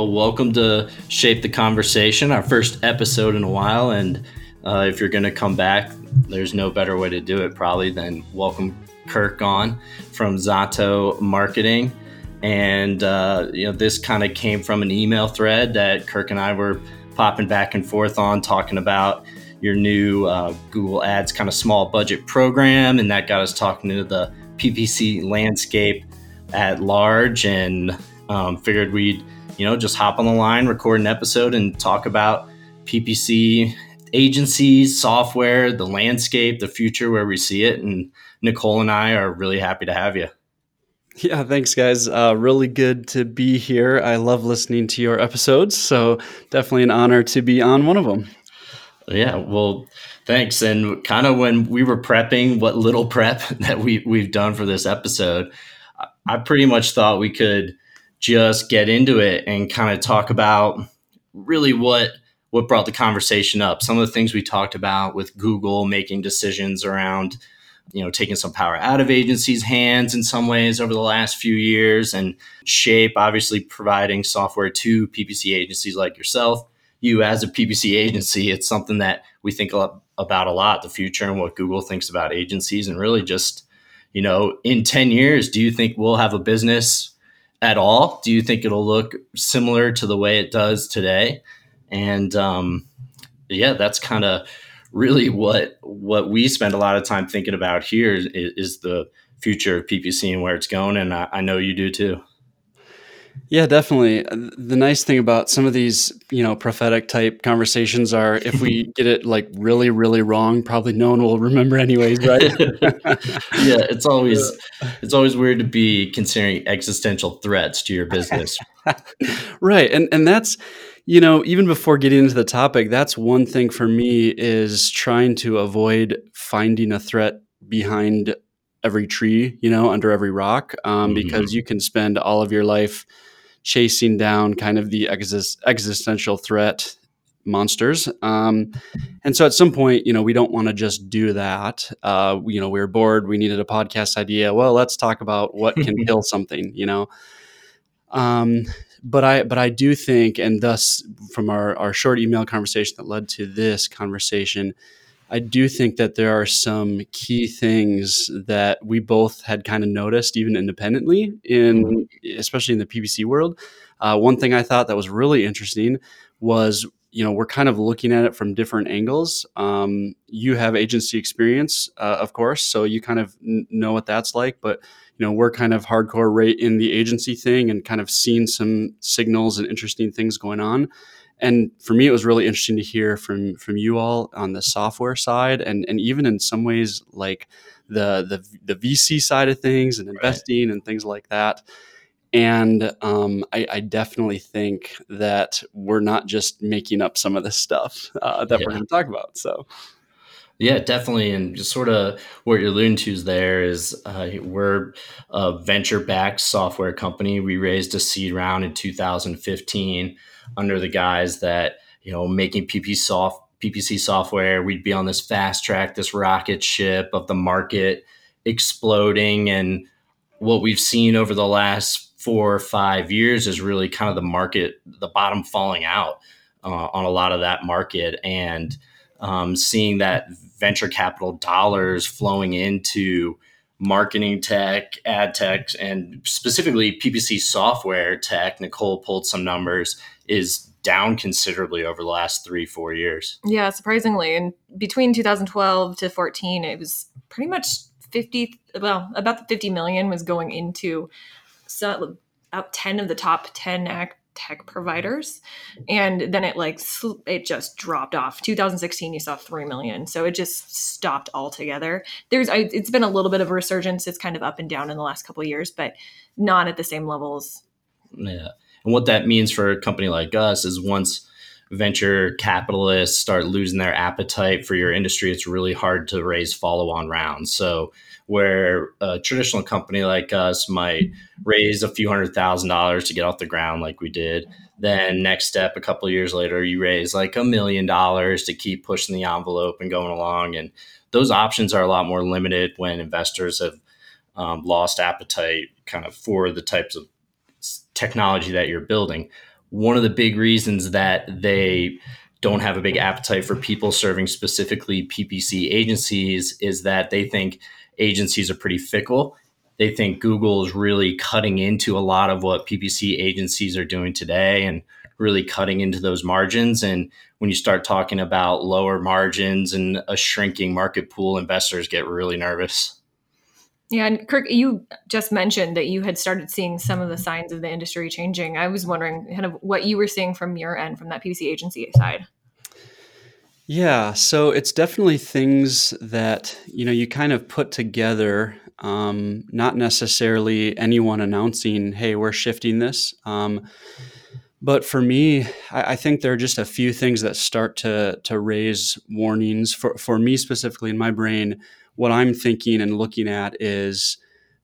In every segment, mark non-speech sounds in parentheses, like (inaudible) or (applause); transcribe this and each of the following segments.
Well, welcome to Shape the Conversation, our first episode in a while. And uh, if you're going to come back, there's no better way to do it probably than welcome Kirk on from Zato Marketing. And, uh, you know, this kind of came from an email thread that Kirk and I were popping back and forth on, talking about your new uh, Google Ads kind of small budget program. And that got us talking to the PPC landscape at large and um, figured we'd you know, just hop on the line, record an episode, and talk about PPC agencies, software, the landscape, the future where we see it. And Nicole and I are really happy to have you. Yeah, thanks, guys. Uh, really good to be here. I love listening to your episodes, so definitely an honor to be on one of them. Yeah, well, thanks. And kind of when we were prepping, what little prep (laughs) that we we've done for this episode, I pretty much thought we could just get into it and kind of talk about really what what brought the conversation up. Some of the things we talked about with Google making decisions around, you know, taking some power out of agencies' hands in some ways over the last few years, and Shape obviously providing software to PPC agencies like yourself. You as a PPC agency, it's something that we think a lot about a lot, the future and what Google thinks about agencies, and really just, you know, in 10 years, do you think we'll have a business at all? Do you think it'll look similar to the way it does today? And um, yeah, that's kind of really what what we spend a lot of time thinking about here is, is the future of PPC and where it's going. And I, I know you do too. Yeah, definitely. The nice thing about some of these, you know, prophetic type conversations are if we (laughs) get it like really, really wrong, probably no one will remember anyways, right? (laughs) yeah, it's always (laughs) it's always weird to be considering existential threats to your business. right. And and that's you know, even before getting into the topic, that's one thing for me is trying to avoid finding a threat behind every tree, you know, under every rock, um, mm-hmm. because you can spend all of your life chasing down kind of the exist- existential threat monsters. Um, and so at some point, you know, we don't want to just do that. Uh, you know, we were bored. We needed a podcast idea. Well, let's talk about what can (laughs) kill something, you know. Um, but I, but I do think, and thus from our, our short email conversation that led to this conversation, I do think that there are some key things that we both had kind of noticed, even independently, in mm-hmm. especially in the PPC world. Uh, one thing I thought that was really interesting was you know we're kind of looking at it from different angles um, you have agency experience uh, of course so you kind of n- know what that's like but you know we're kind of hardcore right in the agency thing and kind of seeing some signals and interesting things going on and for me it was really interesting to hear from from you all on the software side and and even in some ways like the the, the vc side of things and investing right. and things like that and um, I, I, definitely think that we're not just making up some of this stuff uh, that yeah. we're going to talk about so yeah, definitely. And just sort of what you're alluding to is there is uh, we're a venture backed software company. We raised a seed round in 2015 under the guise that you know making PP soft PPC software, we'd be on this fast track, this rocket ship of the market exploding. And what we've seen over the last four or five years is really kind of the market, the bottom falling out uh, on a lot of that market, and um, seeing that venture capital dollars flowing into marketing tech, ad tech, and specifically PPC software tech. Nicole pulled some numbers is down considerably over the last three, four years. Yeah, surprisingly. And between 2012 to 14, it was pretty much 50, well, about the 50 million was going into so about 10 of the top 10 ad tech providers. And then it like it just dropped off. 2016 you saw 3 million. So it just stopped altogether. There's I, it's been a little bit of a resurgence. It's kind of up and down in the last couple years but not at the same levels. Yeah and what that means for a company like us is once venture capitalists start losing their appetite for your industry, it's really hard to raise follow on rounds. So, where a traditional company like us might raise a few hundred thousand dollars to get off the ground, like we did, then next step, a couple years later, you raise like a million dollars to keep pushing the envelope and going along. And those options are a lot more limited when investors have um, lost appetite kind of for the types of technology that you're building. One of the big reasons that they don't have a big appetite for people serving specifically PPC agencies is that they think agencies are pretty fickle. They think Google is really cutting into a lot of what PPC agencies are doing today and really cutting into those margins. And when you start talking about lower margins and a shrinking market pool, investors get really nervous. Yeah, and Kirk, you just mentioned that you had started seeing some of the signs of the industry changing. I was wondering kind of what you were seeing from your end, from that PPC agency side. Yeah, so it's definitely things that you know you kind of put together. Um, not necessarily anyone announcing, "Hey, we're shifting this." Um, but for me, I, I, think there are just a few things that start to to raise warnings for for me specifically in my brain what I'm thinking and looking at is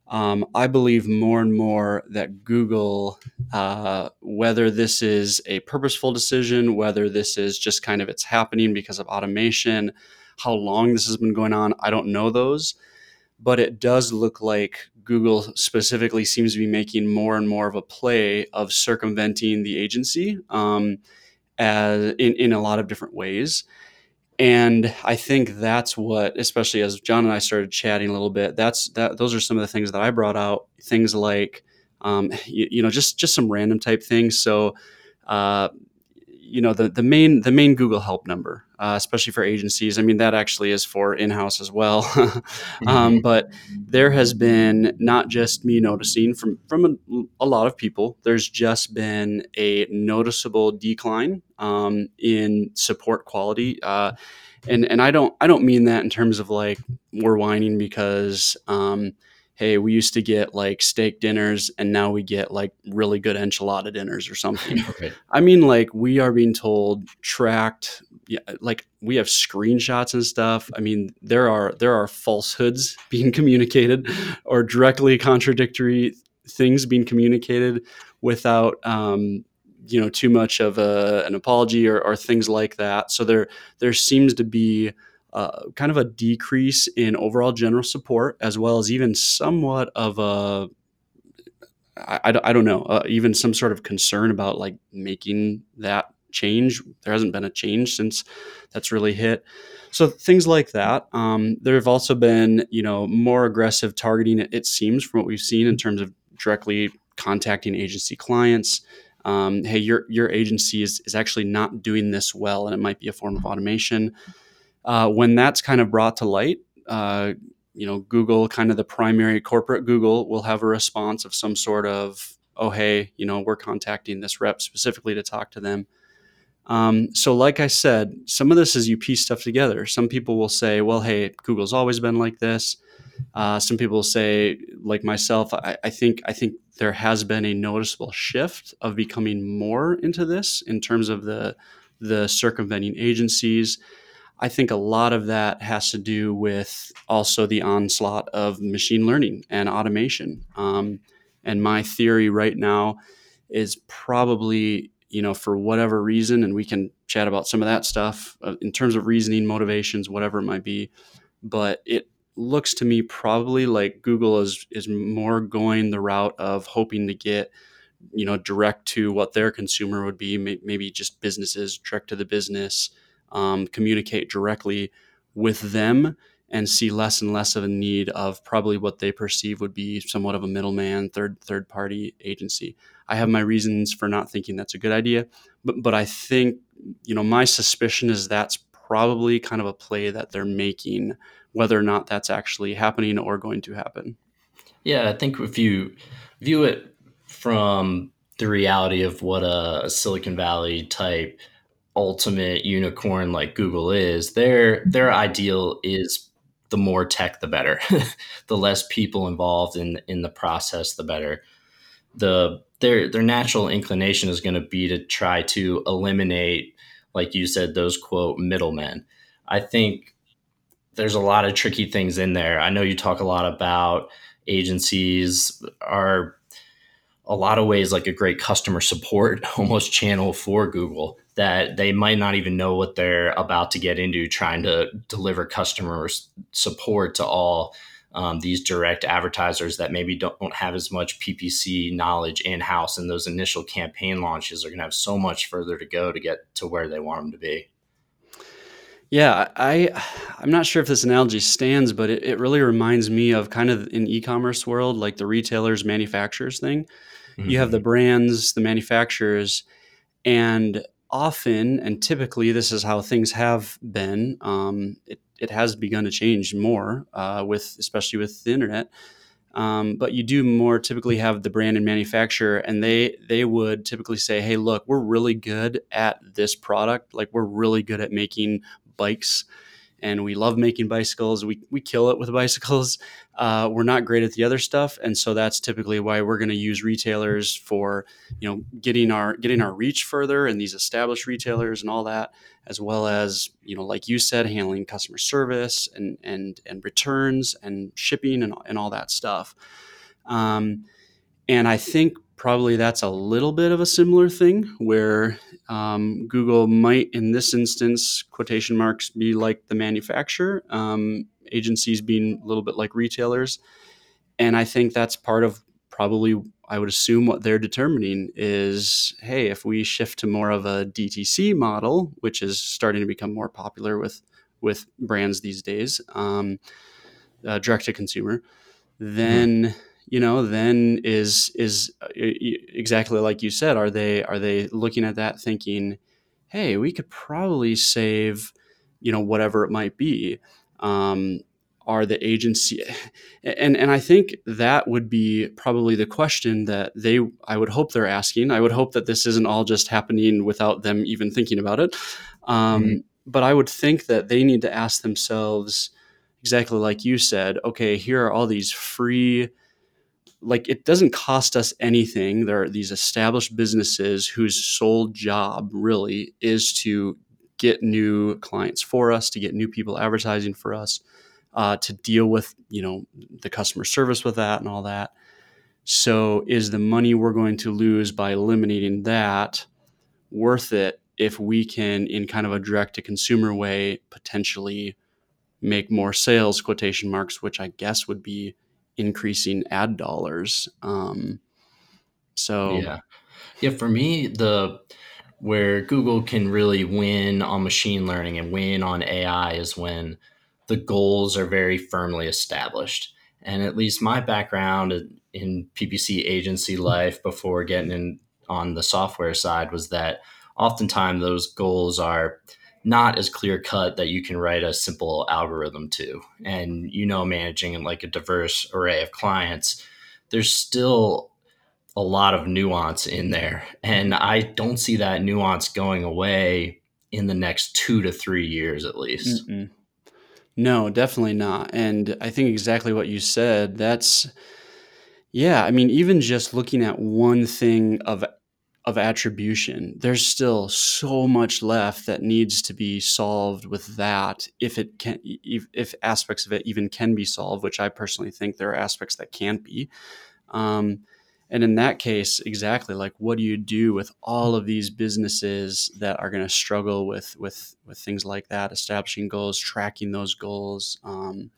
um, I believe more and more that Google, uh, whether this is a purposeful decision, whether this is just kind of it's happening because of automation, how long this has been going on, I don't know those. But it does look like Google specifically seems to be making more and more of a play of circumventing the agency um, as in, in a lot of different ways and i think that's what especially as john and i started chatting a little bit that's that those are some of the things that i brought out things like um, you, you, know just just some random type things. So uh, you know the, the main the main google help number uh, especially for agencies i mean that actually is for in-house as well (laughs) um, mm-hmm. but there has been not just me noticing from from a, a lot of people there's just been a noticeable decline um, in support quality uh, and and i don't i don't mean that in terms of like we're whining because um, hey, we used to get like steak dinners and now we get like really good enchilada dinners or something. (laughs) okay. I mean, like we are being told tracked, yeah, like we have screenshots and stuff. I mean, there are there are falsehoods (laughs) being communicated or directly contradictory things being communicated without um, you know too much of a, an apology or, or things like that. So there there seems to be uh, kind of a decrease in overall general support, as well as even somewhat of a I, I, don't know, uh, even some sort of concern about like making that change. There hasn't been a change since that's really hit. So things like that. Um, there have also been, you know, more aggressive targeting. It, it seems from what we've seen in terms of directly contacting agency clients. Um, hey, your your agency is is actually not doing this well, and it might be a form of automation uh, when that's kind of brought to light, uh, you know, Google, kind of the primary corporate Google, will have a response of some sort of, oh, hey, you know, we're contacting this rep specifically to talk to them. Um, so, like I said, some of this is you piece stuff together. Some people will say, well, hey, Google's always been like this. Uh, some people say, like myself, I, I, think I think there has been a noticeable shift of becoming more into this in terms of the the circumventing agencies I think a lot of that has to do with also the onslaught of machine learning and automation. Um, and my theory right now is probably, you know, for whatever reason, and we can chat about some of that stuff uh, in terms of reasoning, motivations, whatever it might be. But it looks to me probably like Google is is more going the route of hoping to get you know direct to what their consumer would be maybe just businesses direct to the business um, communicate directly with them and see less and less of a need of probably what they perceive would be somewhat of a middleman third third party agency. I have my reasons for not thinking that's a good idea but but i think you know my suspicion is that's probably kind of a play that they're making whether or not that's actually happening or going to happen. Yeah i think if you view it from the reality of what a silicon valley type ultimate unicorn like Google is, their their mm-hmm. ideal is the more tech the better. (laughs) the less people involved in in the process the better. The their their natural inclination is going to be to try to eliminate like you said those quote middlemen. I think there's a lot of tricky things in there. I know you talk a lot about agencies are a lot of ways like a great customer support (laughs) almost channel for Google that they might not even know what they're about to get into trying to deliver customer support to all um, these direct advertisers that maybe don't, don't have as much PPC knowledge in house, and those initial campaign launches are going to have so much further to go to get to where they want them to be. Yeah, I I'm not sure if this analogy stands, but it, it really reminds me of kind of in e-commerce world, like the retailers manufacturers thing. Mm-hmm. You have the mm-hmm. brands, the manufacturers, and often and typically this is how things have been. Um, it, it has begun to change more uh, with especially with the internet. Um, but you do more typically have the brand and manufacturer, and they they would typically say, "Hey, look, we're really good at this product. Like we're really good at making bikes and we love making bicycles. We, we kill it with (laughs) bicycles. Uh, we're not great at the other stuff, and so that's typically why we're going to use retailers for you know getting our getting our reach further and these established retailers and all that, as well as you know like you said, handling customer service and and and returns and shipping and and all that stuff. Um, and I think probably that's a little bit of a similar thing where um, Google might, in this instance, quotation marks, be like the manufacturer, um, agencies being a little bit like retailers. And I think that's part of probably, I would assume, what they're determining is hey, if we shift to more of a DTC model, which is starting to become more popular with, with brands these days, um, uh, direct to consumer, then. Mm-hmm you know then is is uh, exactly like you said are they are they looking at that thinking hey we could probably save you know whatever it might be. Um, are the agency and and I think that would be probably the question that they I would hope they're asking. I would hope that this isn't all just happening without them even thinking about it. Um, mm-hmm. but I would think that they need to ask themselves exactly like you said okay here are all these free like it doesn't cost us anything. There are these established businesses whose sole job really is to get new clients for us, to get new people advertising for us, uh, to deal with you know the customer service with that and all that. So is the money we're going to lose by eliminating that worth it if we can, in kind of a direct to consumer way, potentially make more sales quotation marks, which I guess would be increasing ad dollars. Um, so yeah, yeah. For me, the where Google can really win on machine learning and win on AI is when the goals are very firmly established. And at least my background in PPC agency life before getting in on the software side was that oftentimes those goals are not as clear cut that you can write a simple algorithm to. And you know, managing like a diverse array of clients, there's still a lot of nuance in there. And I don't see that nuance going away in the next two to three years at least. Mm-mm. No, definitely not. And I think exactly what you said, that's, yeah, I mean, even just looking at one thing of of attribution. There's still so much left that needs to be solved with that. If it can, if, if aspects of it even can be solved, which I personally think there are aspects that can't be. Um, and in that case, exactly like what do you do with all of these businesses that are going to struggle with with with things like that, establishing goals, tracking those goals. Um,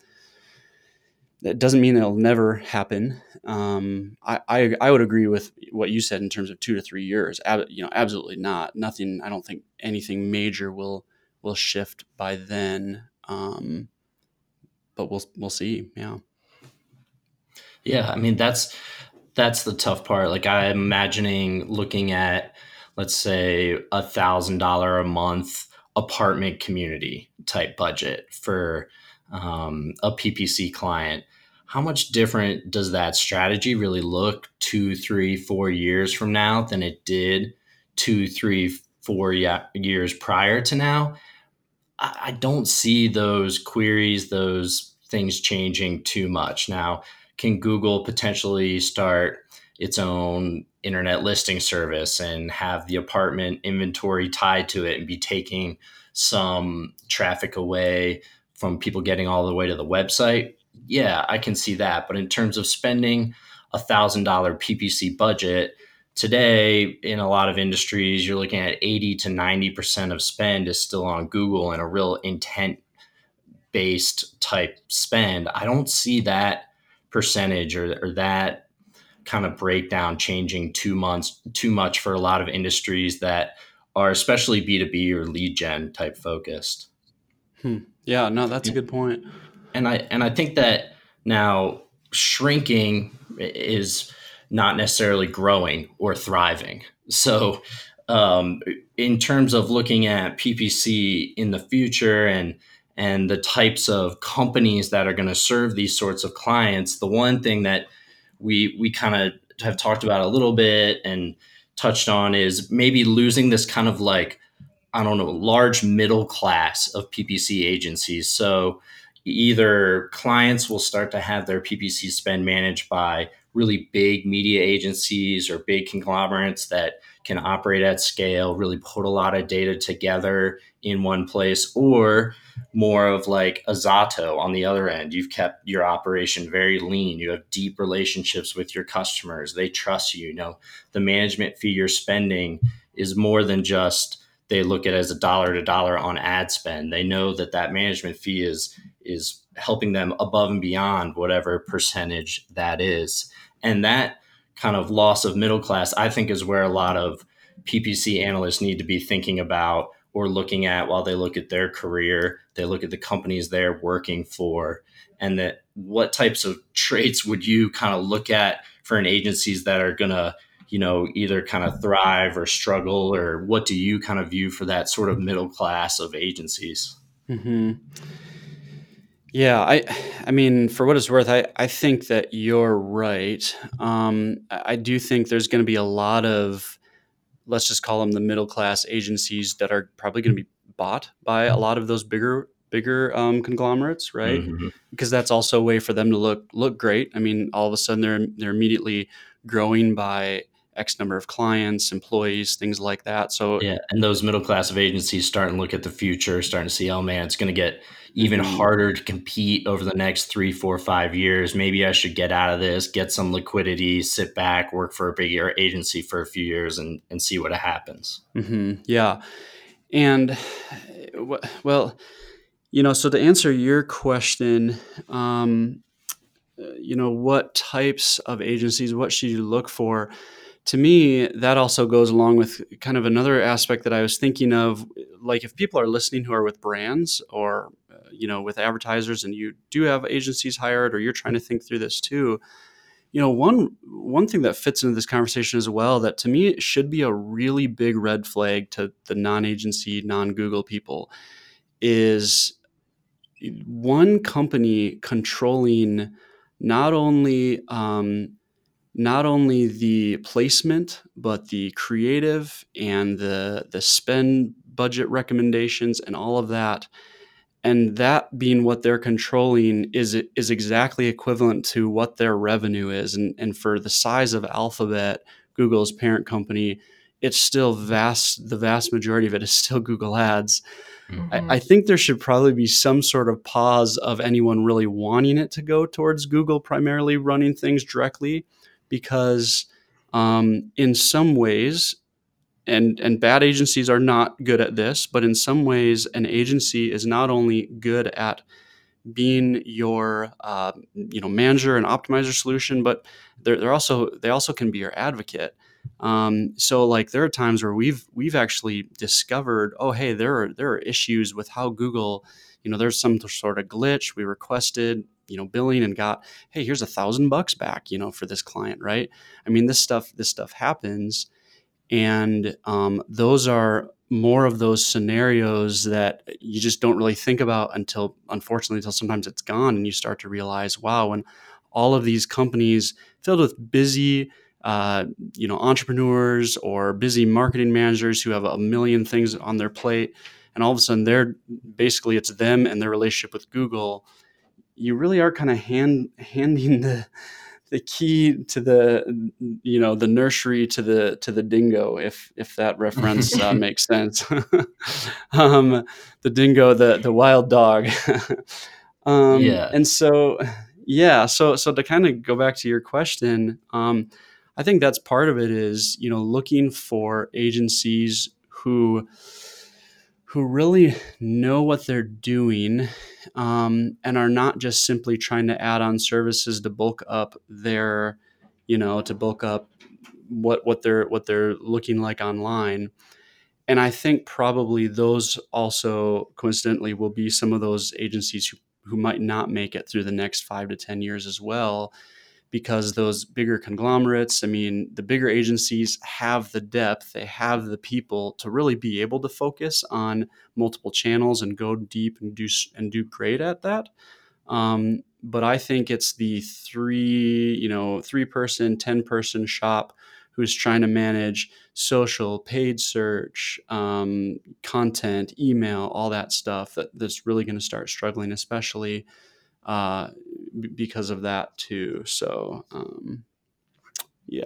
that doesn't mean it'll never happen. Um, I, I, I would agree with what you said in terms of two to three years. Ab, you know, absolutely not. Nothing. I don't think anything major will will shift by then. Um, but we'll we'll see. Yeah. Yeah, I mean that's that's the tough part. Like I'm imagining looking at, let's say, a thousand dollar a month apartment community type budget for um, a PPC client, how much different does that strategy really look two, three, four years from now than it did two, three, four years prior to now? I don't see those queries, those things changing too much. Now, can Google potentially start its own internet listing service and have the apartment inventory tied to it and be taking some traffic away from people getting all the way to the website, yeah, I can see that. But in terms of spending a thousand dollar PPC budget today, in a lot of industries, you're looking at 80 to 90% of spend is still on Google and a real intent based type spend, I don't see that percentage or, or that kind of breakdown changing too much too much for a lot of industries that are especially B2B or lead gen type focused. Hmm. Yeah, no, that's a good point. And I and I think that now shrinking is not necessarily growing or thriving. So um, in terms of looking at PPC in the future and and the types of companies that are going to serve these sorts of clients, the one thing that we we kind of have talked about a little bit and touched on is maybe losing this kind of like I don't know large middle class of PPC agencies. So either clients will start to have their PPC spend managed by really big media agencies or big conglomerates that can operate at scale, really put a lot of data together in one place, or more of like a Zato on the other end. You've kept your operation very lean. You have deep relationships with your customers. They trust you. You know, the management fee you're spending is more than just they look at it as a dollar to dollar on ad spend. They know that that management fee is is helping them above and beyond whatever percentage that is. And that kind of loss of middle class, I think, is where a lot of PPC analysts need to be thinking about or looking at while they look at their career. They look at the companies they're working for, and that what types of traits would you kind of look at for an agencies that are going to you know either kind of thrive or struggle or what do you kind of view for that sort of middle class of agencies mm-hmm. Yeah, I, I mean, for what it's worth, I, I think that you're right. Um, I do think there's going to be a lot of, let's just call them the middle class agencies that are probably going to be bought by a lot of those bigger bigger um, conglomerates, right? Mm-hmm. Because that's also a way for them to look look great. I mean, all of a sudden they're they're immediately growing by X number of clients, employees, things like that. So yeah, and those middle class of agencies starting to look at the future, starting to see, oh man, it's going to get even mm-hmm. harder to compete over the next three, four, five years. Maybe I should get out of this, get some liquidity, sit back, work for a bigger agency for a few years, and and see what happens. Mm-hmm. Yeah, and well, you know, so to answer your question. Um, you know what types of agencies what should you look for to me, that also goes along with kind of another aspect that I was thinking of. Like, if people are listening who are with brands or, uh, you know, with advertisers and you do have agencies hired or you're trying to think through this too, you know, one one thing that fits into this conversation as well that to me should be a really big red flag to the non-agency, non-Google people is one company controlling not only um, not only the placement but the creative and the the spend budget recommendations and all of that. And that being what they're controlling is is exactly equivalent to what their revenue is. And and for the size of alphabet google's parent company it's still vast the vast majority of it is still (laughs) google ads. Mm-hmm. I, I think there should probably be some sort of pause of anyone really wanting it to go towards google primarily running things directly because um, in some ways, and and bad agencies are not good at this, but in some ways, an agency is not only good at being your uh, you know manager and optimizer solution, but they're, they're also they also can be your advocate. Um, so like there are times where we've we've actually discovered, oh hey, there are there are issues with how Google, you know, there's some sort of glitch. We requested you know billing and got hey here's a thousand bucks back you know for this client right? I mean this stuff this stuff happens and um, those are more of those scenarios that you just don't really think about until unfortunately until sometimes it's gone and you start to realize wow when all of these companies filled with busy uh, you know entrepreneurs or busy marketing managers who have a million things on their plate and all of a sudden they're basically it's them and their relationship with google you really are kind of hand handing the the key to the you know the nursery to the to the dingo if if that reference uh, (laughs) makes sense. (laughs) Um, the dingo the the wild dog. (laughs) Um, yeah. and so yeah so so to kind of go back to your question um, i think that's part of it is you know looking for agencies who who really know what they're doing um, and are not just simply trying to add on services to bulk up their, you know, to bulk up what what they're what they're looking like online. And I think probably those also coincidentally will be some of those agencies who, who might not make it through the next five to ten years as well because those bigger conglomerates, I mean, the bigger agencies have the depth, they have the people to really be able to focus on multiple channels and go deep and do and do great at that. Um, but I think it's the three, you know, three person, ten person shop who's trying to manage social, paid search, um, content, email, all that stuff that, that's really going to start struggling, especially uh, b- because of that too. So, um, yeah.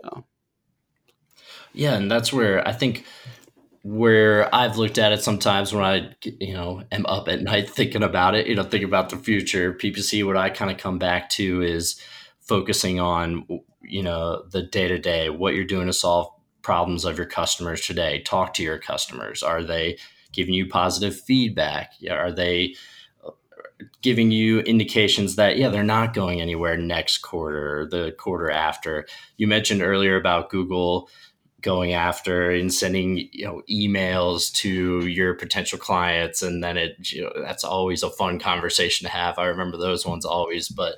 Yeah, and that's where I think where I've looked at it sometimes when I, you know, am up at night (laughs) thinking about it, you know, thinking about the future. PPC, what I kind of come back to is focusing on, you know, the day to day, what you're doing to solve problems of your customers today. Talk to your customers. Are they giving you positive feedback? Are they giving you indications that yeah they're not going anywhere next quarter the quarter after. You mentioned earlier about google going after and sending you know emails to your potential clients and then it you know that's always a fun conversation to have. I remember those ones always but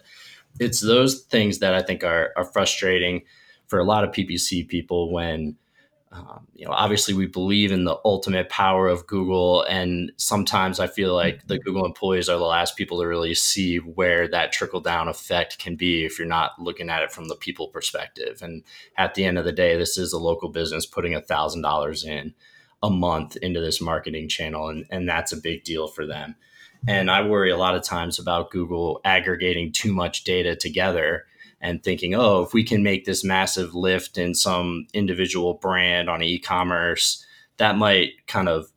it's those things that i think are, are frustrating for a lot of ppc people when um, you know, obviously, we believe in the ultimate power of Google, and sometimes I feel like the Google employees are the last people to really see where that trickle down effect can be if you're not looking at it from the people perspective. And at the end of the day, this is a local business putting a thousand dollars in a month into this marketing channel, and, and that's a big deal for them. And I worry a lot of times about Google aggregating too much data together and thinking, oh, if we can make this massive lift in some individual brand on e-commerce, that might kind of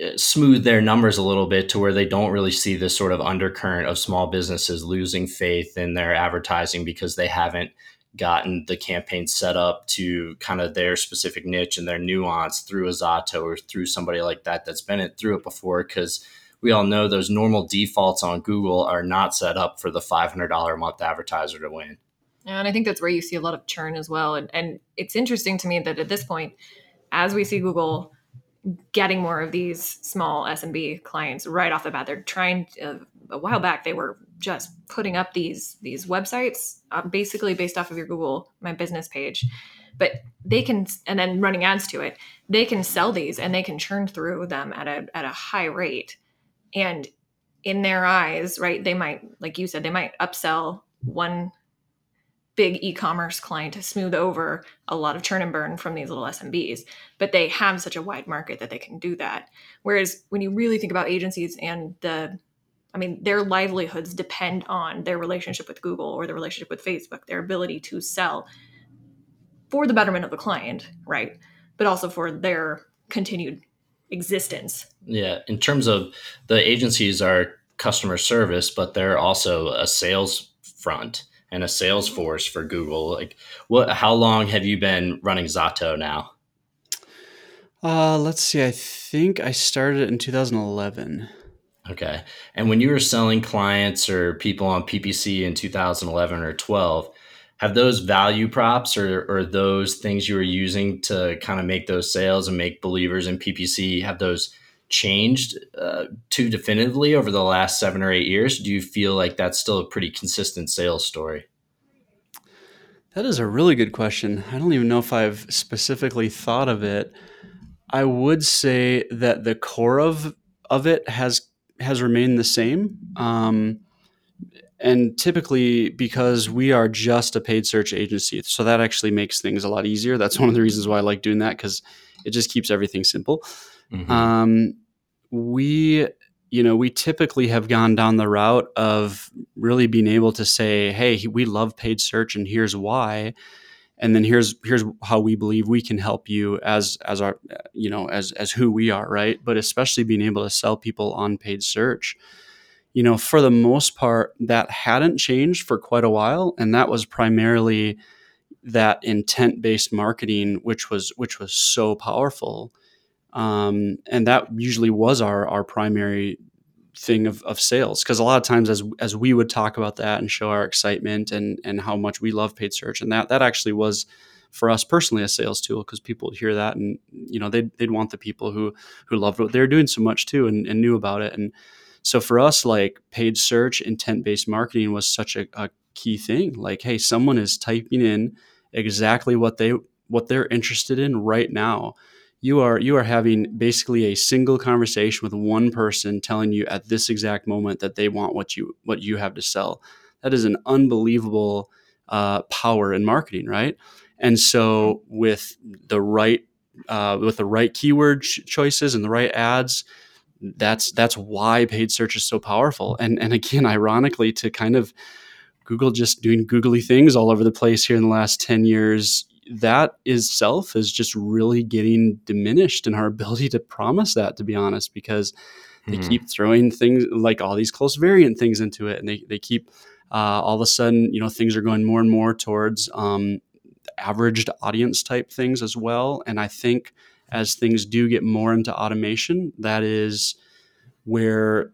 uh, smooth their numbers a little bit to where they don't really see this sort of undercurrent of small businesses losing faith in their advertising because they haven't gotten the campaign set up to kind of their specific niche and their nuance through a Zato or through somebody like that that's been it through it before because we all know those normal defaults on Google are not set up for the $500 a month advertiser to win. Yeah, and I think that's where you see a lot of churn as well. And, and it's interesting to me that at this point, as we see Google getting more of these small SMB clients right off the bat, they're trying. Uh, a while back, they were just putting up these these websites, uh, basically based off of your Google My Business page, but they can and then running ads to it. They can sell these and they can churn through them at a at a high rate and in their eyes right they might like you said they might upsell one big e-commerce client to smooth over a lot of churn and burn from these little SMBs but they have such a wide market that they can do that. Whereas when you really think about agencies and the I mean their livelihoods depend on their relationship with Google or their relationship with Facebook their ability to sell for the betterment of the client right but also for their continued existence. Yeah, in terms of the agencies are customer service, but they're also a sales front and a sales force for Google. Like, what? How long have you been running Zato now? Uh, let's see. I think I started in 2011. Okay. And when you were selling clients or people on PPC in 2011 or 12, have those value props or, or those things you were using to kind of make those sales and make believers in PPC have those changed uh, too definitively over the last seven or eight years? Do you feel like that's still a pretty consistent sales story? That is a really good question. I don't even know if I've specifically thought of it. I would say that the core of of it has has remained the same. Um, and typically because we are just a paid search agency so that actually makes things a lot easier. That's (laughs) one of the reasons why i like doing that because it just keeps everything simple. Mm-hmm. um, we you know we typically have gone down the route of really being able to say hey we love paid search and here's why. And then here's here's how we believe we can help you as as our you know as as who we are right? But especially being able to sell people on paid search you know, for the most part, that hadn't changed for quite a while, and that was primarily that intent-based marketing, which was which was so powerful. um, and that usually was our our primary thing of, of sales because a lot of times as as we would talk about that and show our excitement and and how much we love paid search and that that actually was for us personally a sales tool because people would hear that and you know they'd, they'd want the people who who loved what they were doing so much too and, and knew about it and so for us like paid search intent based marketing was such a, a key thing. Like hey someone is typing in exactly what they what they're interested in right now. You are you are having basically a single conversation with one person telling you at this exact moment that they want what you what you have to sell. That is an unbelievable uh, power in marketing right? And so with the right uh, with the right keyword ch- choices and the right ads that's that's why paid search is so powerful and and again ironically to kind of google just doing googly things all over the place here in the last 10 years that is self is just really getting diminished in our (laughs) ability to promise that to be honest because they mm-hmm. keep throwing things like all these close variant things into it and they, they keep uh, all of a sudden you know things are going more and more towards um, averaged audience type things as well and i think as things do get more into automation that is where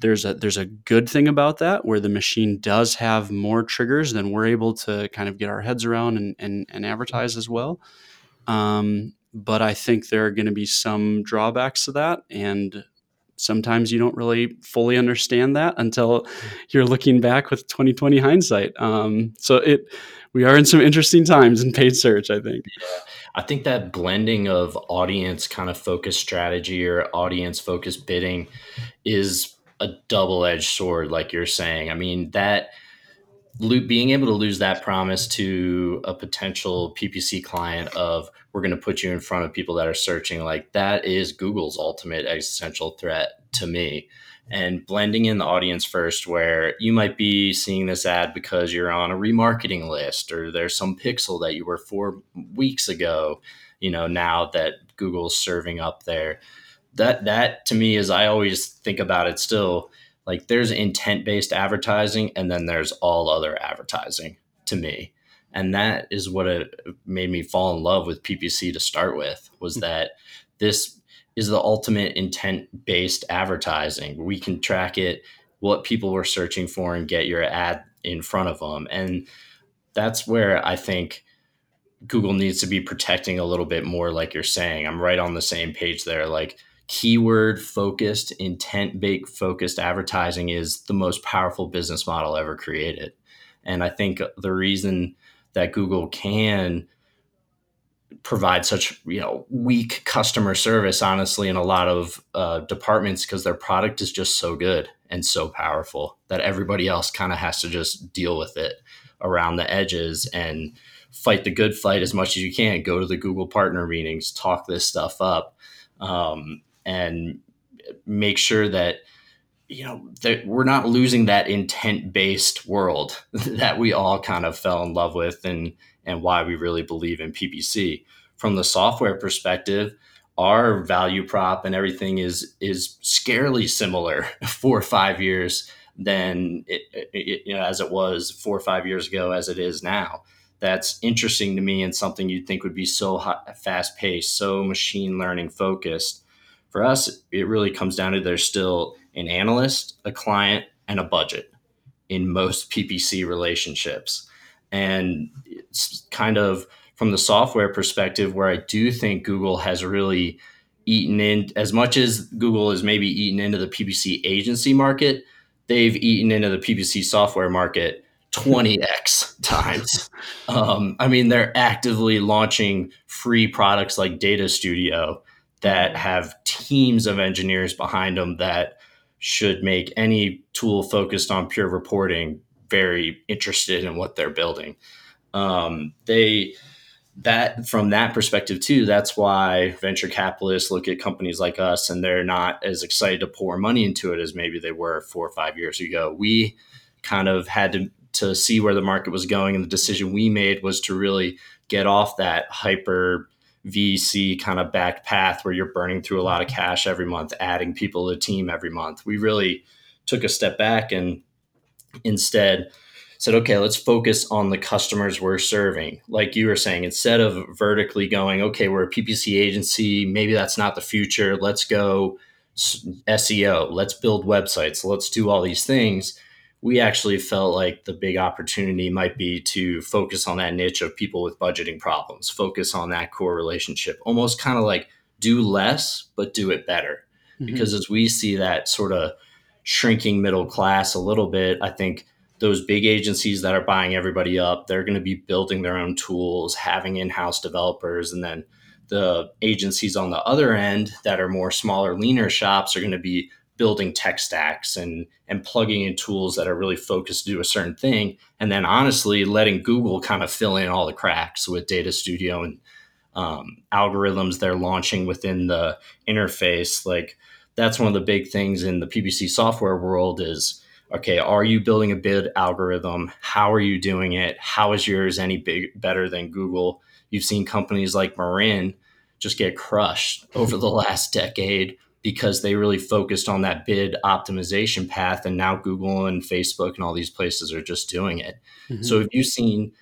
there's a there's a good thing about that where the machine does have more triggers than we're able to kind of get our heads around and and, and advertise as well. Um, but I think there are going to be some drawbacks to that, and sometimes you don't really fully understand that until you're looking back with 2020 hindsight. Um, so it we are in some interesting times in paid search, I think. I think that blending of audience kind of focused strategy or audience focused bidding is a double edged sword, like you're saying. I mean, that being able to lose that promise to a potential PPC client of we're going to put you in front of people that are searching, like that is Google's ultimate existential threat to me. And blending in the audience first, where you might be seeing this ad because you're on a remarketing list or there's some pixel that you were four weeks ago, you know, now that Google's serving up there that that to me is I always think about it still like there's intent based advertising and then there's all other advertising to me. And that is what it made me fall in love with ppc to start with was hmm. that this is the ultimate intent based advertising. We can track it what people were searching for and get your ad in front of them and that's where i think google needs to be protecting a little bit more like you're saying. I'm right on the same page there. Like keyword focused, intent based focused advertising is the most powerful business model ever created. And I think the reason that Google can provide such you know weak customer service honestly in a lot of uh, departments because their product is just so good and so powerful that everybody else kind of has to just deal with it around the edges and fight the good fight as much as you can go to the google partner meetings talk this stuff up um, and make sure that you know that we're not losing that intent based world (laughs) that we all kind of fell in love with and and why we really believe in PPC from the software perspective our value prop and everything is is scarily similar (laughs) four or five years than it, it, you know as it was four or five years ago as it is now. That's interesting to me and something you'd think would be so fast paced so machine learning focused for us, it really comes down to there's still an analyst, a client, and a budget in most (laughs) PPC relationships. And it's kind of from the software perspective where I do think Google has really eaten in as much as Google has maybe eaten into the PPC agency market, they've eaten into the PPC software market (laughs) 20x times. Um, I mean, they're actively launching free products like Data Studio that have teams of engineers behind them that should make any tool focused on pure reporting very interested in what they're building. Um, they that from that perspective too that's why venture capitalists look at companies like us and they're not as excited to pour money into it as maybe they were four or five years ago we kind of had to to see where the market was going and the decision we made was to really get off that hyper VC kind of back path where you're burning through a lot of mm-hmm. cash every month, adding people to the team every month. We really took a step back and instead said, okay, let's focus on the customers we're serving. Like you were saying, instead of vertically going, okay, we're a PPC agency, maybe that's not the future. Let's go SEO, let's build websites, let's do all these things. We actually felt like the big opportunity might be to focus on that niche of people with budgeting problems, focus on that core relationship, almost kind of like do less, but do it better. Mm-hmm. Because as we see that sort of shrinking middle class a little bit, I think those big agencies that are buying everybody up, they're going to be building their own tools, having in-house developers, and then the agencies on the other end that are more smaller, leaner shops are going to be building tech stacks and and plugging in tools that are really focused to do a certain thing, and then honestly letting Google kind of fill in all the cracks with Data Studio and um, algorithms they're launching within the interface. Like that's one of the big things in the PPC software world is okay, are you building a bid algorithm? How are you doing it? How is yours any big better than Google? You've seen companies like Marin just get crushed over the (laughs) last decade because they really focused on that bid optimization path and now Google and Facebook and all these places are just doing it. Mm-hmm. So have you seen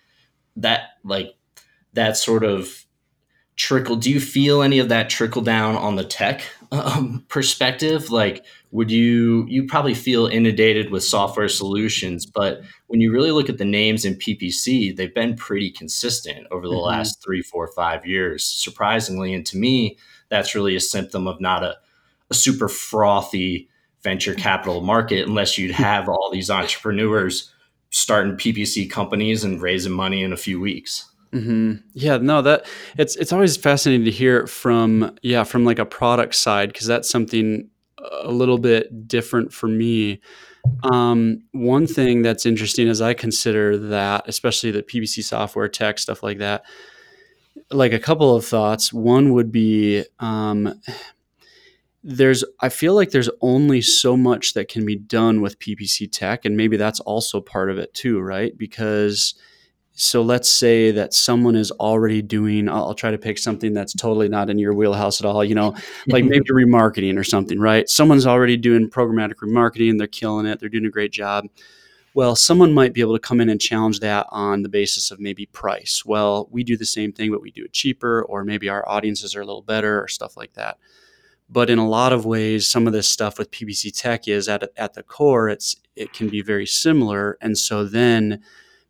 that like that sort of trickle do you feel any of that trickle down on the tech um, perspective like would you you probably feel inundated with software solutions but when you really look at the names in ppc they've been pretty consistent over the mm-hmm. last three four five years surprisingly and to me that's really a symptom of not a, a super frothy venture capital market unless you'd have all these entrepreneurs starting ppc companies and raising money in a few weeks Mm-hmm. Yeah, no, that it's it's always fascinating to hear from yeah from like a product side because that's something a little bit different for me. Um, one thing that's interesting as I consider that, especially the PPC software tech stuff like that, like a couple of thoughts. One would be um, there's I feel like there's only so much that can be done with PPC tech, and maybe that's also part of it too, right? Because so let's say that someone is already doing I'll, I'll, try to pick something that's totally not in your wheelhouse at all you know like (laughs) maybe remarketing or something right? Someone's already doing programmatic remarketing they're killing it they're doing a great job. Well someone might be able to come in and challenge that on the basis of maybe price. Well we do the same thing but we do it cheaper or maybe our audiences are a little better or stuff like that but in a lot of ways some of this stuff with ppc tech is at, at the core it's it can be very similar and so then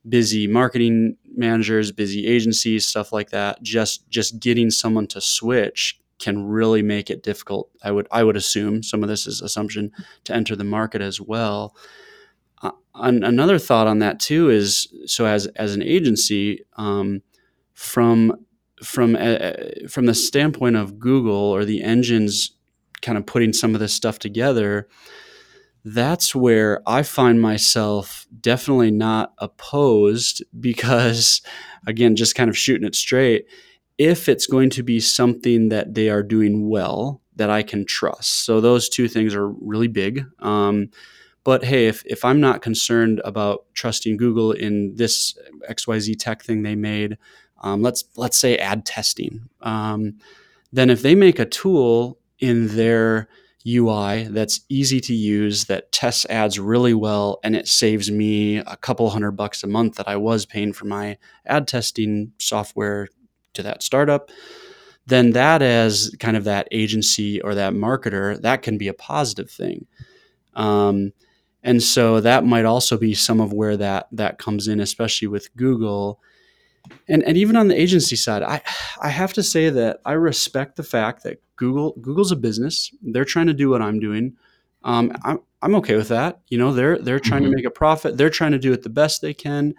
busy marketing managers, busy agencies, stuff like that. Just just getting someone to switch can really make it difficult. I would I would assume some of this is assumption to enter the market as well. Uh, another thought on that too is so as as an agency um, from from from the standpoint of Google or the engines kind of putting some of this stuff together that's where I find myself definitely not opposed because, again, just kind of shooting it straight. If it's going to be something that they are doing well, that I can trust. So those two things are really big. Um, but hey, if, if I'm not concerned about trusting Google in this XYZ tech thing they made, um, let's let's say ad testing. Um, then if they make a tool in their UI that's easy to use, that tests ads really well, and it saves me a couple hundred bucks a month that I was paying for my ad testing software to that startup, then that as kind of that agency or that marketer, that can be a positive thing. Um, and so that might also be some of where that that comes in, especially with Google and and even on the agency side, I I have to say that I respect the fact that Google Google's a business. They're trying to do what I'm doing. Um, I'm I'm okay with that. You know, they're they're trying mm-hmm. to make a profit. They're trying to do it the best they can.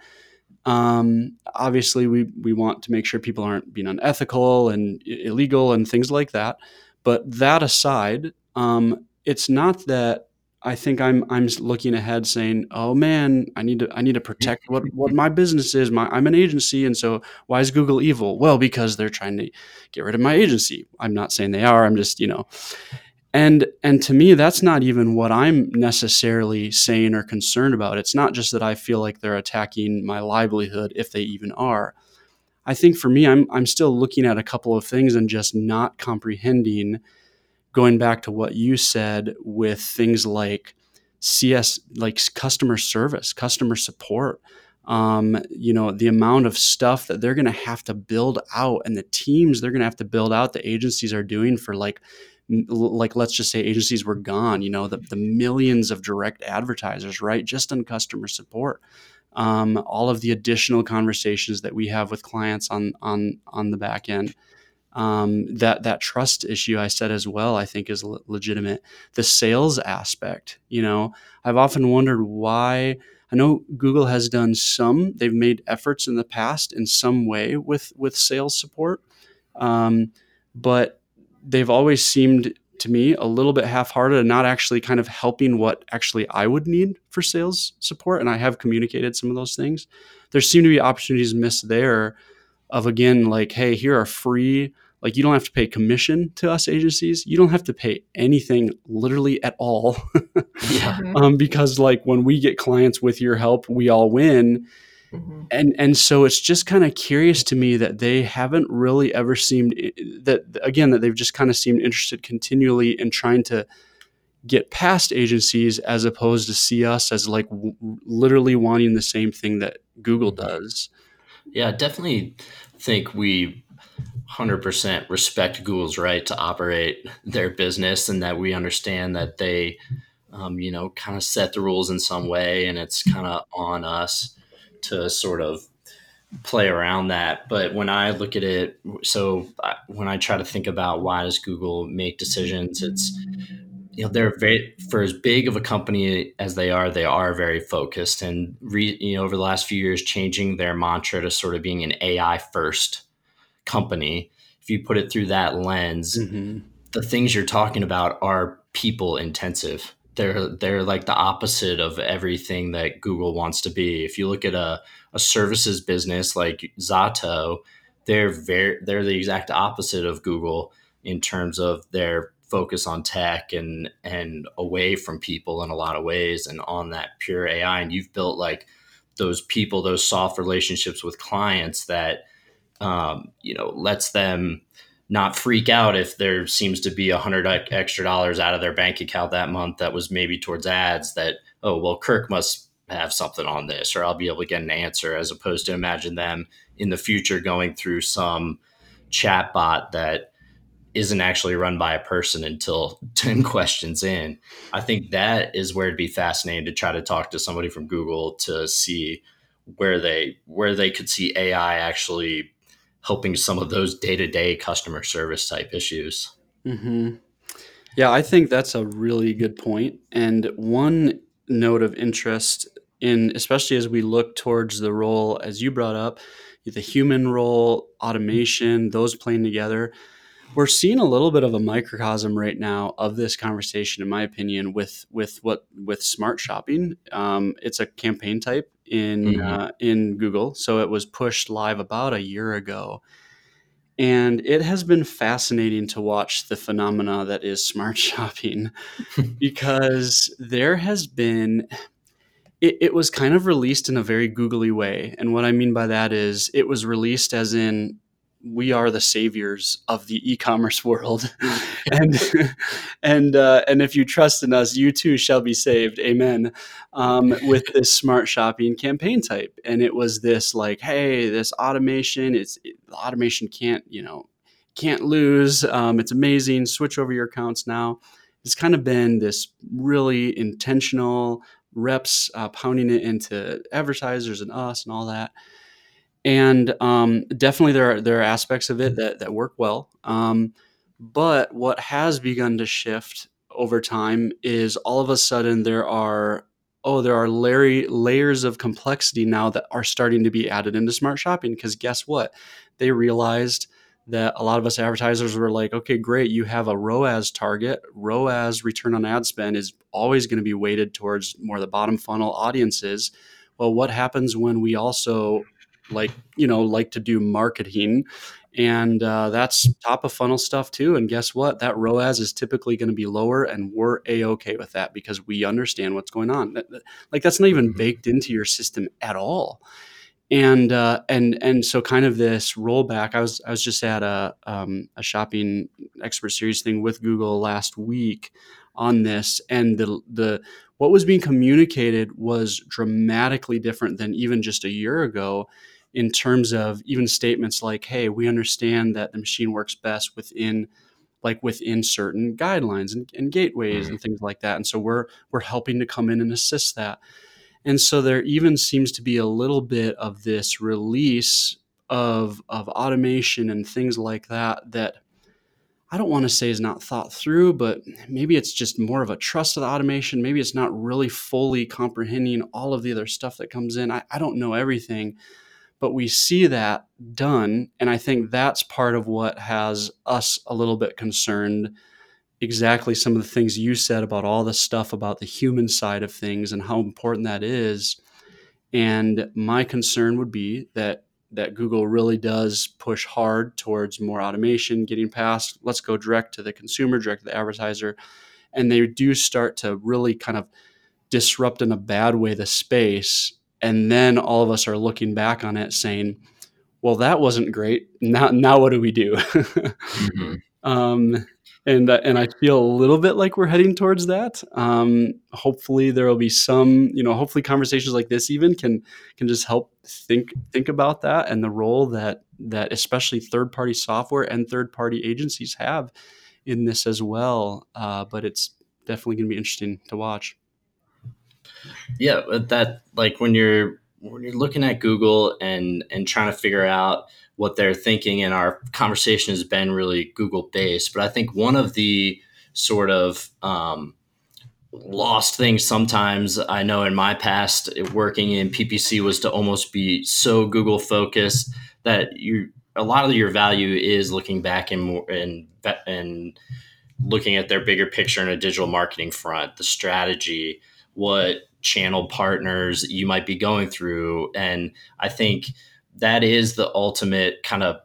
Um, obviously, we we want to make sure people aren't being unethical and illegal and things like that. But that aside, um, it's not that I think I'm I'm looking ahead saying, "Oh man, I need to I need to protect what what my business is. My I'm an agency, and so why is Google evil? Well, because they're trying to get rid of my agency. I'm not saying they are. I'm just you know." And and to me, that's not even what I'm necessarily saying or concerned about. It's not just that I feel like they're attacking my livelihood, if they even are. I think for me, I'm I'm still looking at a couple of things and just not comprehending going back to what you said with things like CS, like customer service, customer support. um, you know the amount of stuff that they're going to have to build out and the teams they're going to have to build out the agencies are doing for like like let's just say agencies were gone you know the, the millions of direct advertisers right just on customer support um, all of the additional conversations that we have with clients on on on the back end um, that that trust issue I said as well I think is le- legitimate the sales aspect you know I've often wondered why I know Google has done some. They've made efforts in the past in some way with with sales support, um, but they've always seemed to me a little bit half-hearted and not actually kind of helping what actually I would need for sales support. And I have communicated some of those things. There seem to be opportunities missed there of again like, hey, here are free like you don't have to pay commission to us agencies. You don't have to pay anything literally at all. (laughs) yeah. Mm-hmm. Um, because like when we get clients with your help, we all win. Mm-hmm. And and so it's just kind of curious to me that they haven't really ever seemed that again that they've just kind of seemed interested continually in trying to get past agencies as opposed to see us as like w- literally wanting the same thing that Google mm-hmm. does. Yeah, definitely think we 100% respect Google's right to operate their business and that we understand that they, um, you know, kind of set the rules in some way and it's kind of on us to sort of play around that. But when I look at it, so when I try to think about why does Google make decisions, it's, you know, they're very, for as big of a company as they are, they are very focused and, re, you know, over the last few years, changing their mantra to sort of being an AI first company, if you put it through that lens, mm-hmm. the things you're talking about are people intensive. They're they're like the opposite of everything that Google wants to be. If you look at a, a services business like Zato, they're very they're the exact opposite of Google in terms of their focus on tech and and away from people in a lot of ways and on that pure AI. And you've built like those people, those soft relationships with clients that um, you know, lets them not freak out if there seems to be a hundred extra dollars out of their bank account that month that was maybe towards ads that, oh, well, Kirk must have something on this, or I'll be able to get an answer, as opposed to imagine them in the future going through some chat bot that isn't actually run by a person until (laughs) 10 questions in. I think that is where it'd be fascinating to try to talk to somebody from Google to see where they where they could see AI actually helping some of those day-to-day customer service type issues. Mm-hmm. yeah i think that's a really good point. And one note of interest in especially as we look towards the role as you brought up the human role automation those playing together we're seeing a little bit of a microcosm right now of this conversation in my opinion with with what with smart shopping. Um, it's a campaign type in mm-hmm. uh, in Google. So it was pushed live about a year ago. And it has been fascinating to watch the phenomena that is smart (laughs) shopping (laughs) because there has been, it, it, was kind of released in a very googly way. And what I mean by that is it was released as in we are the saviors of the e-commerce world. (laughs) And and uh, and if you trust in us you too shall be saved. Amen. Um, with (laughs) this smart shopping campaign type. And it was this like hey this automation it's it, automation can't you know can't lose. Um, it's amazing. Switch over your accounts now. It's kind of been this really intentional reps uh, pounding it into advertisers and us and all that and um, definitely there are there are aspects of it mm-hmm. that that work well. Um, but what has begun to shift over time is all of a sudden there are oh there are Larry, layers of complexity now that are starting to be added into smart shopping because guess what they realized that a lot of us advertisers were like okay great you have a ROAS target ROAS return on ad spend is always going to be weighted towards more the bottom funnel audiences well what happens when we also like you know like to do marketing. And uh, that's top of funnel stuff too. And guess what? That roas is typically going to be lower and we're a-okay with that because we understand what's going on. Like that's not even mm-hmm. baked into your system at all. And uh, and and so kind of this rollback i was i was just at a, um, a shopping expert series thing with google last week on this, and the the what was being communicated was dramatically different than even just a year ago in terms of even statements like hey we understand that the machine works best within like within certain guidelines and, and gateways mm-hmm. and things like that and so we're we're helping to come in and assist that and so there even seems to be a little bit of this release of of automation and things like that that I don't want to say is not thought through, but maybe it's just more of a trust of the automation. Maybe it's not really fully comprehending all of the other stuff that comes in. I, I don't know everything, but we see that done. And I think that's part of what has us a little bit concerned. Exactly some of the things you said about all the stuff about the human side of things and how important that is. And my concern would be that that Google really does push hard towards more automation, getting past let's go direct to the consumer, direct to the advertiser. And they do start to really kind of disrupt in a bad way the space. And then all of us are looking back on it saying, well, that wasn't great. Now, now what do we do? (laughs) mm-hmm. um, and uh, and I feel a little bit like we're heading towards that. Um, hopefully, there will be some, you know, hopefully conversations like this even can can just help think think about that and the role that that especially third party software and third party agencies have in this as well. Uh, but it's definitely going to be interesting to watch. Yeah, that like when you're when you're looking at Google and and trying to figure out what they're thinking, and our conversation has been really Google based. But I think one of the sort of um, lost things sometimes I know in my past working in PPC was to almost be so Google focused that you a lot of your value is looking back and more and and looking at their bigger picture in a digital marketing front, the strategy, what channel partners you might be going through, and I think that is the ultimate kind of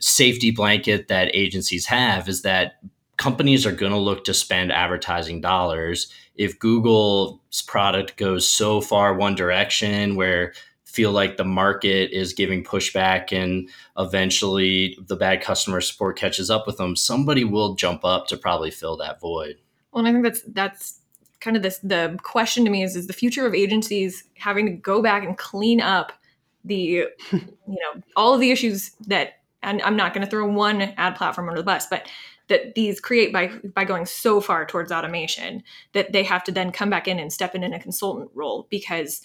safety blanket that agencies have is that companies are going to look to spend advertising dollars. If google's product goes so far one direction where feel like the market is giving pushback and eventually the bad customer support catches up with them somebody will jump up to probably fill that void. Well and i think that's that's kind of this the question to me is is the future of agencies having to go back and clean up the (laughs) you know all of the issues that and I'm not going to throw one ad platform under the bus, but that these create by by going so far towards automation that they have to then come back in and step in in a consultant role because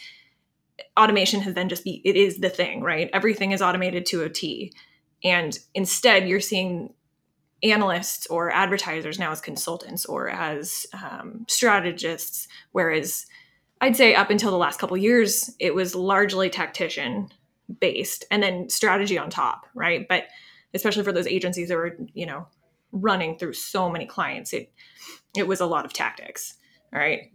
automation has then just be it is the thing right? Everything is automated to a t. And instead you're seeing analysts or advertisers now as consultants or as um, strategists whereas I'd say up until the last couple years, it was largely tactician based and then strategy on top, right? But especially for those agencies that were, you know, running through so many clients, it it was a lot of tactics. All right.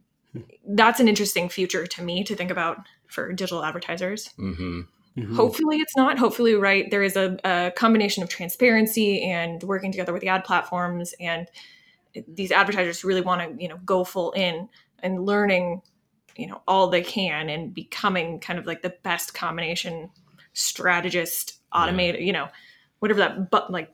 That's an interesting future to me to think about for digital advertisers. Mm-hmm. Mm-hmm. Hopefully, it's not. Hopefully, right, there is a, a combination of transparency and working together with the ad platforms and these advertisers really want to, you know, go full in and learning you know all they can and becoming kind of like the best combination strategist automated yeah. you know whatever that but like